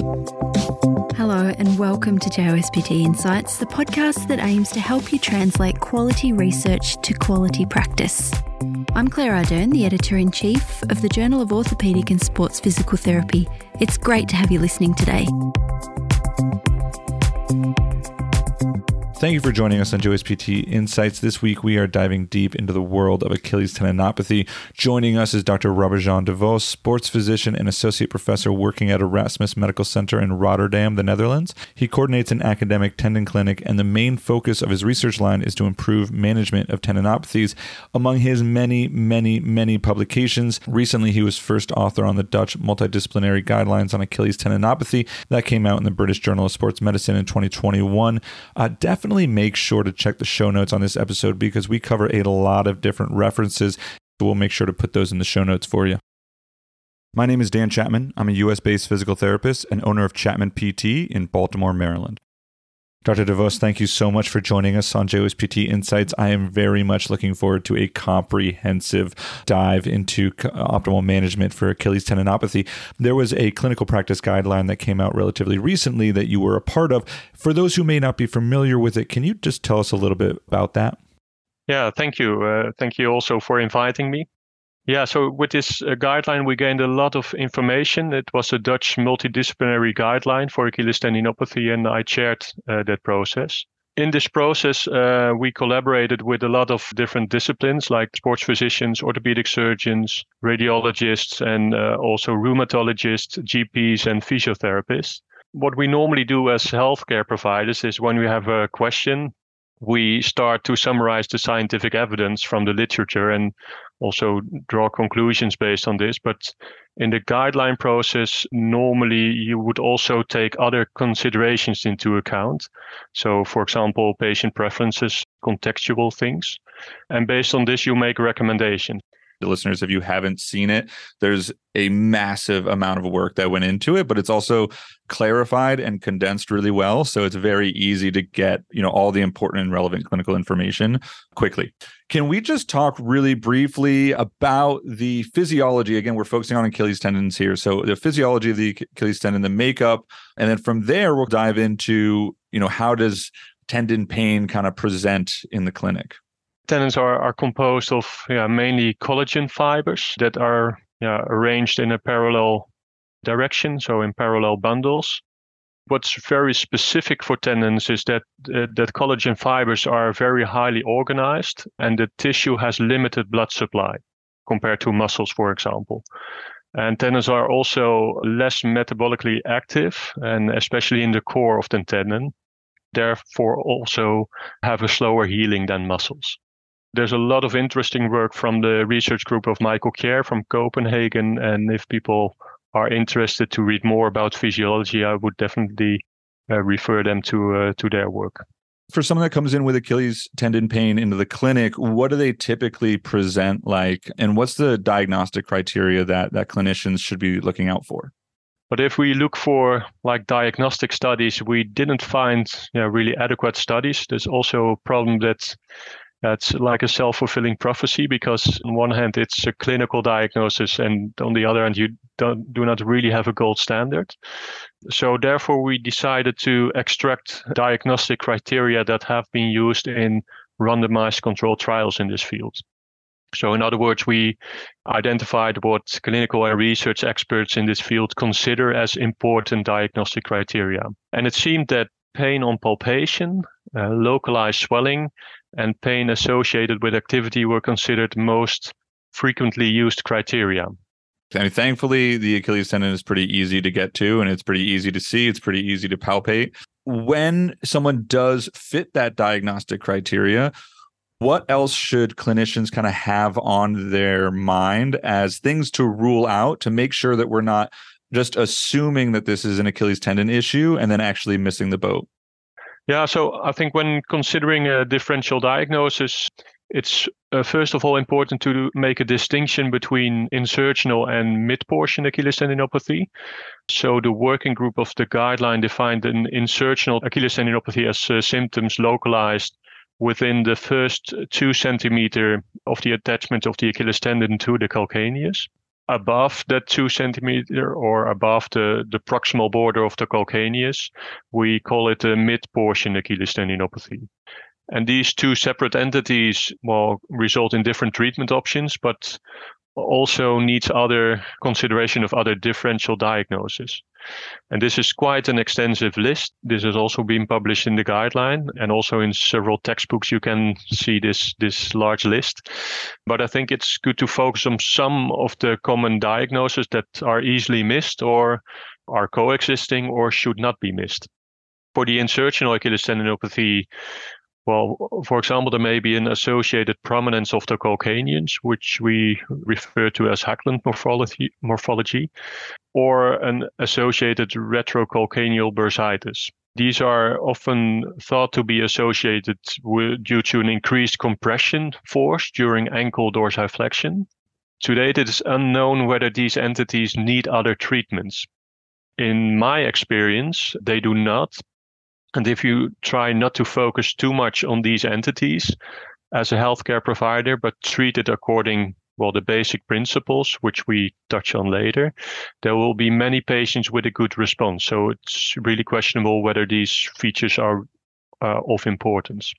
Hello, and welcome to JOSPT Insights, the podcast that aims to help you translate quality research to quality practice. I'm Claire Ardern, the editor in chief of the Journal of Orthopaedic and Sports Physical Therapy. It's great to have you listening today. Thank you for joining us on JOSPT Insights. This week, we are diving deep into the world of Achilles tendinopathy. Joining us is Dr. Robert-Jan de Vos, sports physician and associate professor working at Erasmus Medical Center in Rotterdam, the Netherlands. He coordinates an academic tendon clinic, and the main focus of his research line is to improve management of tendinopathies. Among his many, many, many publications, recently he was first author on the Dutch multidisciplinary guidelines on Achilles tendinopathy that came out in the British Journal of Sports Medicine in 2021. Uh, definitely definitely make sure to check the show notes on this episode because we cover a lot of different references. So we'll make sure to put those in the show notes for you. My name is Dan Chapman. I'm a US based physical therapist and owner of Chapman PT in Baltimore, Maryland. Dr. de Vos, thank you so much for joining us on JOSPT Insights. I am very much looking forward to a comprehensive dive into optimal management for Achilles tendinopathy. There was a clinical practice guideline that came out relatively recently that you were a part of. For those who may not be familiar with it, can you just tell us a little bit about that? Yeah, thank you. Uh, thank you also for inviting me. Yeah, so with this uh, guideline, we gained a lot of information. It was a Dutch multidisciplinary guideline for Achilles tendinopathy, and I chaired uh, that process. In this process, uh, we collaborated with a lot of different disciplines like sports physicians, orthopedic surgeons, radiologists, and uh, also rheumatologists, GPs, and physiotherapists. What we normally do as healthcare providers is when we have a question, we start to summarize the scientific evidence from the literature and also draw conclusions based on this. But in the guideline process, normally you would also take other considerations into account. So, for example, patient preferences, contextual things. And based on this, you make a recommendation listeners, if you haven't seen it, there's a massive amount of work that went into it, but it's also clarified and condensed really well. So it's very easy to get, you know, all the important and relevant clinical information quickly. Can we just talk really briefly about the physiology? Again, we're focusing on Achilles tendons here. So the physiology of the Achilles tendon, the makeup, and then from there we'll dive into, you know, how does tendon pain kind of present in the clinic? Tendons are, are composed of yeah, mainly collagen fibers that are yeah, arranged in a parallel direction, so in parallel bundles. What's very specific for tendons is that uh, that collagen fibers are very highly organized, and the tissue has limited blood supply compared to muscles, for example. And tendons are also less metabolically active, and especially in the core of the tendon, therefore also have a slower healing than muscles. There's a lot of interesting work from the research group of Michael Kjaer from Copenhagen. And if people are interested to read more about physiology, I would definitely uh, refer them to uh, to their work. For someone that comes in with Achilles tendon pain into the clinic, what do they typically present like, and what's the diagnostic criteria that that clinicians should be looking out for? But if we look for like diagnostic studies, we didn't find you know, really adequate studies. There's also a problem that it's like a self-fulfilling prophecy because on one hand it's a clinical diagnosis and on the other hand you don't, do not really have a gold standard. So therefore we decided to extract diagnostic criteria that have been used in randomized controlled trials in this field. So in other words we identified what clinical and research experts in this field consider as important diagnostic criteria. And it seemed that pain on palpation uh, localized swelling and pain associated with activity were considered most frequently used criteria. I mean, thankfully, the Achilles tendon is pretty easy to get to and it's pretty easy to see. It's pretty easy to palpate. When someone does fit that diagnostic criteria, what else should clinicians kind of have on their mind as things to rule out to make sure that we're not just assuming that this is an Achilles tendon issue and then actually missing the boat? Yeah, so I think when considering a differential diagnosis, it's uh, first of all important to make a distinction between insertional and mid-portion Achilles tendinopathy. So the working group of the guideline defined an insertional Achilles tendinopathy as uh, symptoms localized within the first two centimeter of the attachment of the Achilles tendon to the calcaneus. Above that two centimeter or above the, the proximal border of the calcaneus, we call it a mid portion Achilles tendinopathy. And these two separate entities will result in different treatment options, but also needs other consideration of other differential diagnosis. And this is quite an extensive list. This has also been published in the guideline and also in several textbooks you can see this this large list. But I think it's good to focus on some of the common diagnoses that are easily missed or are coexisting or should not be missed. For the insertional Achilles tendinopathy, well, for example, there may be an associated prominence of the calcaneus, which we refer to as Haglund morphology, morphology or an associated retrocalcaneal bursitis. These are often thought to be associated with, due to an increased compression force during ankle dorsiflexion. To date, it is unknown whether these entities need other treatments. In my experience, they do not, and if you try not to focus too much on these entities as a healthcare provider, but treat it according well the basic principles which we touch on later there will be many patients with a good response. So it's really questionable whether these features are uh, of importance.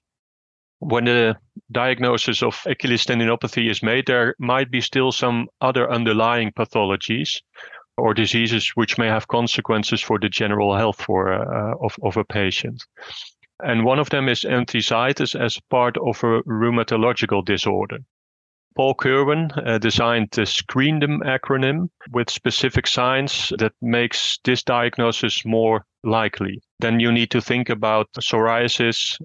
When the diagnosis of achilles tendinopathy is made there might be still some other underlying pathologies or diseases which may have consequences for the general health for uh, of, of a patient. And one of them is enthesitis as part of a rheumatological disorder. Paul Kirwan uh, designed the SCREEN-DEM acronym with specific signs that makes this diagnosis more likely. Then you need to think about psoriasis,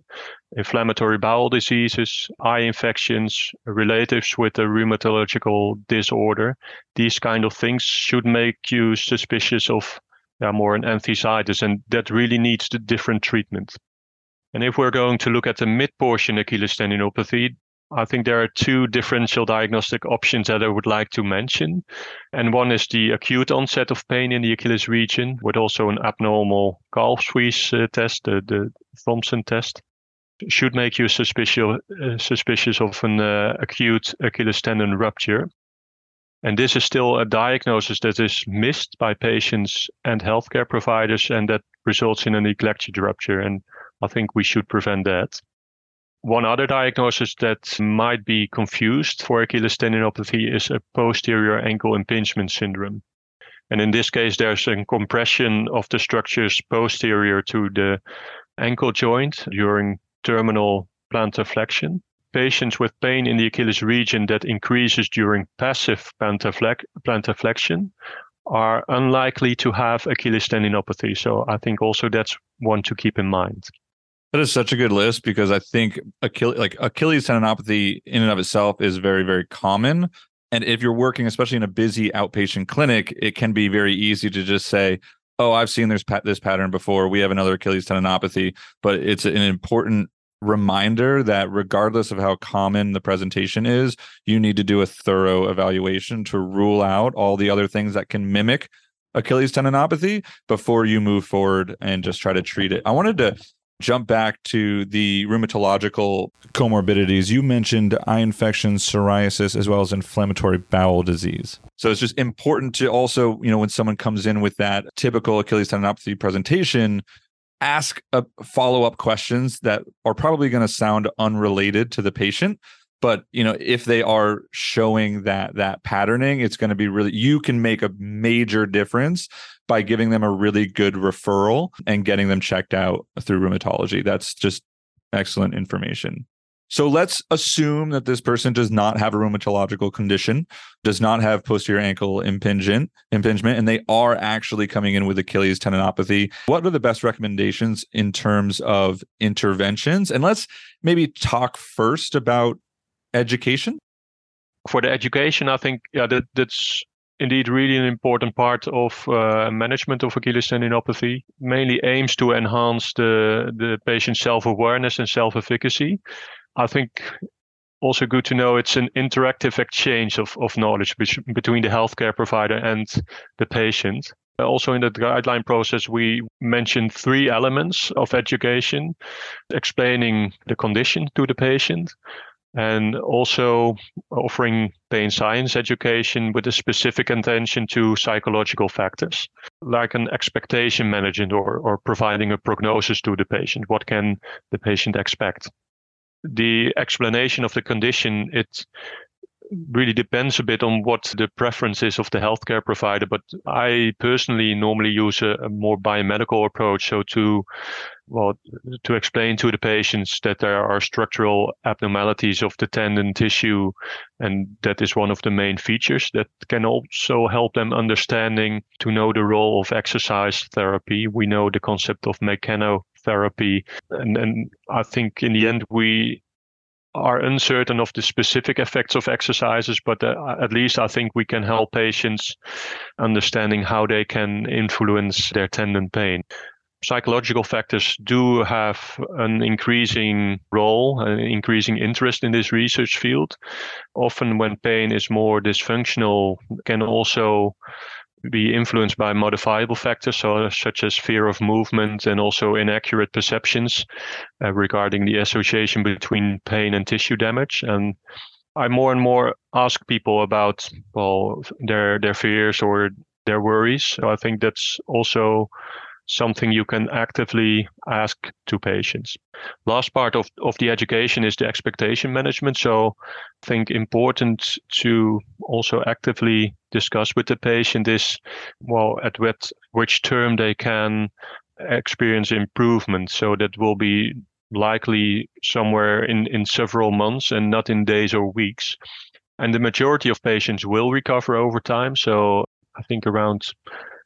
inflammatory bowel diseases, eye infections, relatives with a rheumatological disorder. These kind of things should make you suspicious of yeah, more an enthesitis, and that really needs the different treatment. And if we're going to look at the mid portion Achilles tendinopathy, I think there are two differential diagnostic options that I would like to mention. And one is the acute onset of pain in the Achilles region with also an abnormal calf squeeze uh, test, the, the Thompson test. Should make you suspicious, uh, suspicious of an uh, acute Achilles tendon rupture. And this is still a diagnosis that is missed by patients and healthcare providers, and that results in a neglected rupture. And I think we should prevent that. One other diagnosis that might be confused for Achilles tendinopathy is a posterior ankle impingement syndrome. And in this case, there's a compression of the structures posterior to the ankle joint during terminal plantar flexion. Patients with pain in the Achilles region that increases during passive plantar, plantar flexion are unlikely to have Achilles tendinopathy. So I think also that's one to keep in mind. That is such a good list because I think Achilles, like Achilles tendinopathy in and of itself is very, very common. And if you're working, especially in a busy outpatient clinic, it can be very easy to just say, "Oh, I've seen this this pattern before. We have another Achilles tendinopathy." But it's an important reminder that regardless of how common the presentation is, you need to do a thorough evaluation to rule out all the other things that can mimic Achilles tendinopathy before you move forward and just try to treat it. I wanted to jump back to the rheumatological comorbidities, you mentioned eye infections, psoriasis, as well as inflammatory bowel disease. So it's just important to also, you know, when someone comes in with that typical Achilles tendinopathy presentation, ask follow up questions that are probably going to sound unrelated to the patient but you know if they are showing that that patterning it's going to be really you can make a major difference by giving them a really good referral and getting them checked out through rheumatology that's just excellent information so let's assume that this person does not have a rheumatological condition, does not have posterior ankle impingement, impingement, and they are actually coming in with Achilles tendinopathy. What are the best recommendations in terms of interventions? And let's maybe talk first about education? For the education, I think yeah, that that's indeed really an important part of uh, management of Achilles tendinopathy. Mainly aims to enhance the the patient's self awareness and self efficacy. I think also good to know it's an interactive exchange of, of knowledge be- between the healthcare provider and the patient. Also, in the guideline process, we mentioned three elements of education explaining the condition to the patient, and also offering pain science education with a specific attention to psychological factors, like an expectation management or, or providing a prognosis to the patient. What can the patient expect? The explanation of the condition, it really depends a bit on what the preference is of the healthcare provider. But I personally normally use a, a, more biomedical approach. So to well, to explain to the patients that there are structural abnormalities of the tendon tissue, and that is one of the main features that can also help them understanding to know the role of exercise therapy. We know the concept of mechanotherapy, and, and I think in the end we are uncertain of the specific effects of exercises, but uh, at least I think we can help patients understanding how they can influence their tendon pain. Psychological factors do have an increasing role, an increasing interest in this research field. Often, when pain is more dysfunctional, can also be influenced by modifiable factors, so such as fear of movement and also inaccurate perceptions uh, regarding the association between pain and tissue damage. And I more and more ask people about well their their fears or their worries. So I think that's also something you can actively ask to patients. Last part of, of the education is the expectation management. So I think important to also actively discuss with the patient is, well, at what, which term they can experience improvement. So that will be likely somewhere in, in several months and not in days or weeks. And the majority of patients will recover over time. So I think around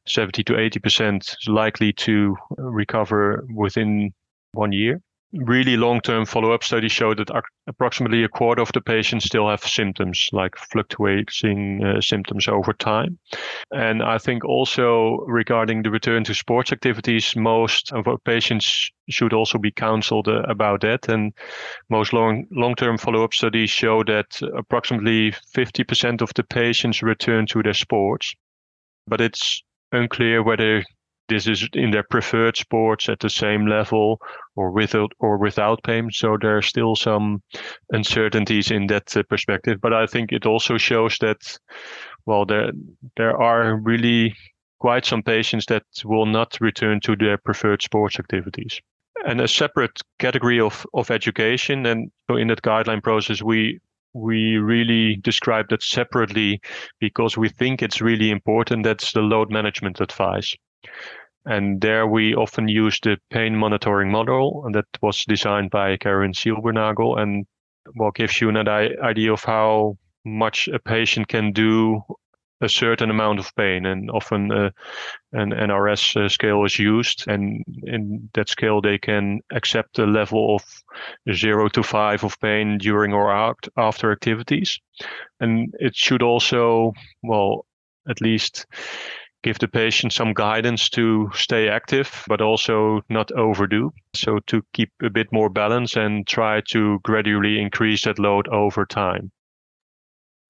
70 to 80% is likely to recover within one year. Really long term follow up studies show that approximately a quarter of the patients still have symptoms, like fluctuating uh, symptoms over time. And I think also regarding the return to sports activities, most of our patients should also be counseled uh, about that. And most long long term follow up studies show that approximately 50% of the patients return to their sports. But it's unclear whether this is in their preferred sports at the same level or without or without pain. So there are still some uncertainties in that uh, perspective. But I think it also shows that, well, there there are really quite some patients that will not return to their preferred sports activities. And a separate category of, of education, and so in that guideline process, we we really describe that separately because we think it's really important. That's the load management advice. And there we often use the pain monitoring model and that was designed by Karin Silbernagel and well gives you an idea of how much a patient can do a certain amount of pain, and often uh, an NRS uh, scale is used, and in that scale they can accept a level of zero to five of pain during or after activities, and it should also, well, at least give the patient some guidance to stay active, but also not overdo. So to keep a bit more balance and try to gradually increase that load over time.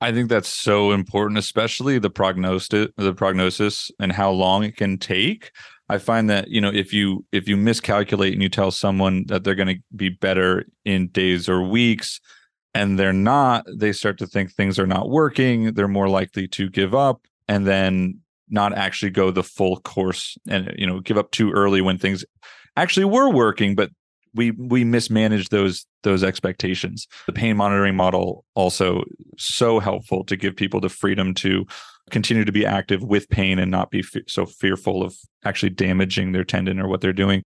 I think that's so important, especially the prognosis, the prognosis, and how long it can take. I find that you know if you if you miscalculate and you tell someone that they're going to be better in days or weeks, and they're not, they start to think things are not working. They're more likely to give up, and then not actually go the full course, and you know give up too early when things actually were working, but we we mismanage those those expectations. The pain monitoring model also so helpful to give people the freedom to continue to be active with pain and not be f- so fearful of actually damaging their tendon or what they're doing.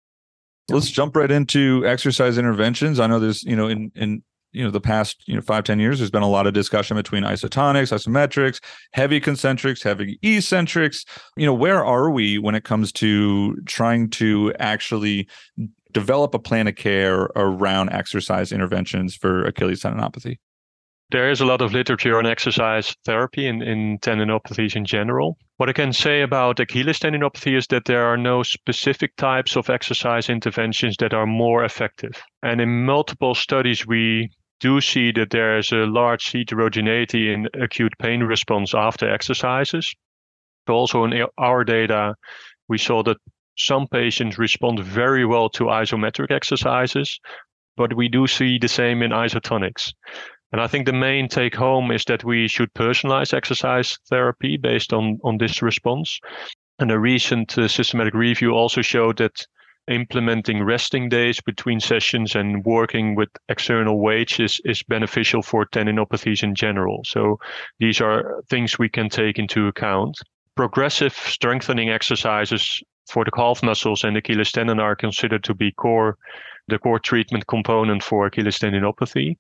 Let's jump right into exercise interventions. I know there's, you know, in in you know the past you know five ten years there's been a lot of discussion between isotonics isometrics heavy concentrics heavy eccentrics you know where are we when it comes to trying to actually develop a plan of care around exercise interventions for Achilles tendinopathy? There is a lot of literature on exercise therapy in, in tendinopathies in general. What I can say about Achilles tendinopathy is that there are no specific types of exercise interventions that are more effective. And in multiple studies, we do see that there is a large heterogeneity in acute pain response after exercises. Also, in our data, we saw that some patients respond very well to isometric exercises, but we do see the same in isotonics. And I think the main take home is that we should personalize exercise therapy based on, on this response. And a recent uh, systematic review also showed that implementing resting days between sessions and working with external weights is, is beneficial for tendinopathies in general. So these are things we can take into account. Progressive strengthening exercises for the calf muscles and Achilles tendon are considered to be core, the core treatment component for Achilles tendinopathy.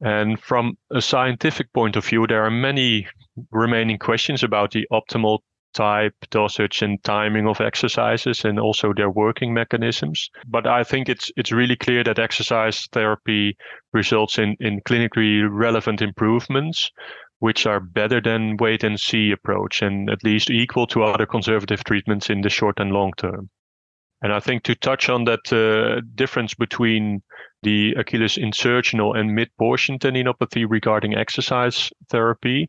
And from a scientific point of view, there are many remaining questions about the optimal type, dosage, and timing of exercises, and also their working mechanisms. But I think it's it's really clear that exercise therapy results in in clinically relevant improvements, which are better than wait and see approach, and at least equal to other conservative treatments in the short and long term. And I think to touch on that uh, difference between the Achilles insertional and mid portion tendinopathy regarding exercise therapy,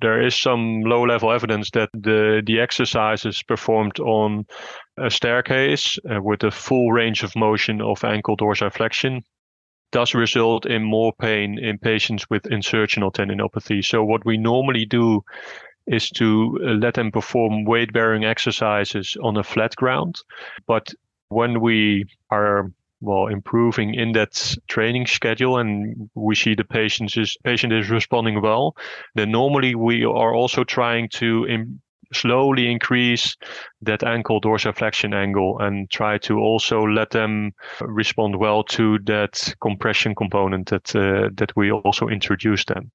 there is some low level evidence that the, the exercises performed on a staircase uh, with a full range of motion of ankle dorsiflexion does result in more pain in patients with insertional tendinopathy. So what we normally do is to uh, let them perform weight bearing exercises on a flat ground. But when we are well improving in that training schedule and we see the patient is patient is responding well then normally we are also trying to Im- slowly increase that ankle dorsiflexion angle and try to also let them respond well to that compression component that uh, that we also introduce them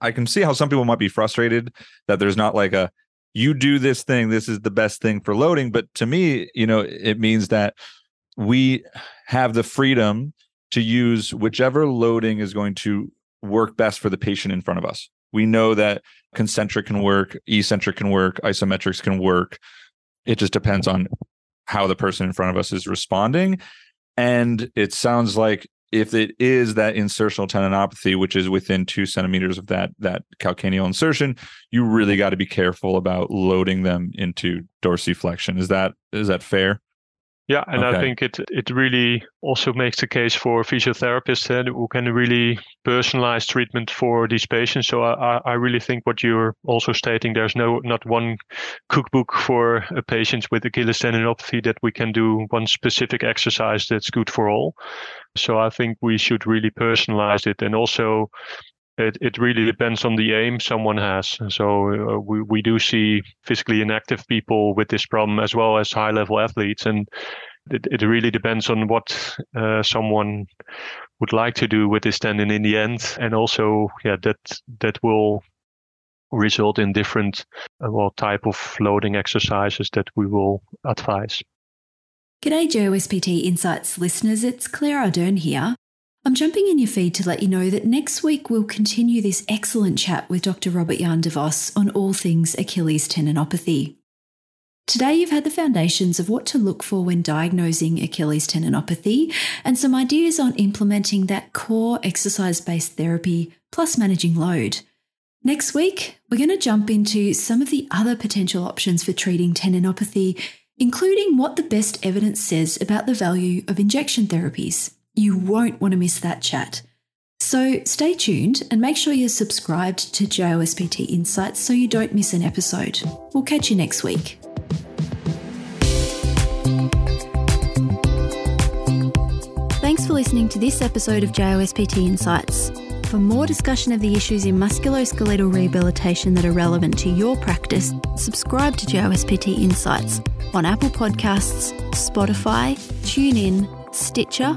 i can see how some people might be frustrated that there's not like a you do this thing this is the best thing for loading but to me you know it means that we have the freedom to use whichever loading is going to work best for the patient in front of us. We know that concentric can work, eccentric can work, isometrics can work. It just depends on how the person in front of us is responding. And it sounds like if it is that insertional tendinopathy, which is within two centimeters of that that calcaneal insertion, you really got to be careful about loading them into dorsiflexion. Is that is that fair? Yeah, and okay. I think it it really also makes the case for physiotherapists uh, who can really personalize treatment for these patients. So I, I really think what you're also stating, there's no not one cookbook for a patient with Achilles tendinopathy that we can do one specific exercise that's good for all. So I think we should really personalize it and also it, it really depends on the aim someone has. So uh, we, we do see physically inactive people with this problem as well as high level athletes. And it, it really depends on what uh, someone would like to do with this tendon in the end. And also, yeah, that, that will result in different uh, well type of loading exercises that we will advise. G'day JOSPT Insights listeners, it's Claire Ardern here. I'm jumping in your feed to let you know that next week we'll continue this excellent chat with Dr. Robert Jan de Vos on all things Achilles tendinopathy. Today, you've had the foundations of what to look for when diagnosing Achilles tendinopathy and some ideas on implementing that core exercise based therapy plus managing load. Next week, we're going to jump into some of the other potential options for treating tendinopathy, including what the best evidence says about the value of injection therapies. You won't want to miss that chat. So stay tuned and make sure you're subscribed to JOSPT Insights so you don't miss an episode. We'll catch you next week. Thanks for listening to this episode of JOSPT Insights. For more discussion of the issues in musculoskeletal rehabilitation that are relevant to your practice, subscribe to JOSPT Insights on Apple Podcasts, Spotify, TuneIn, Stitcher,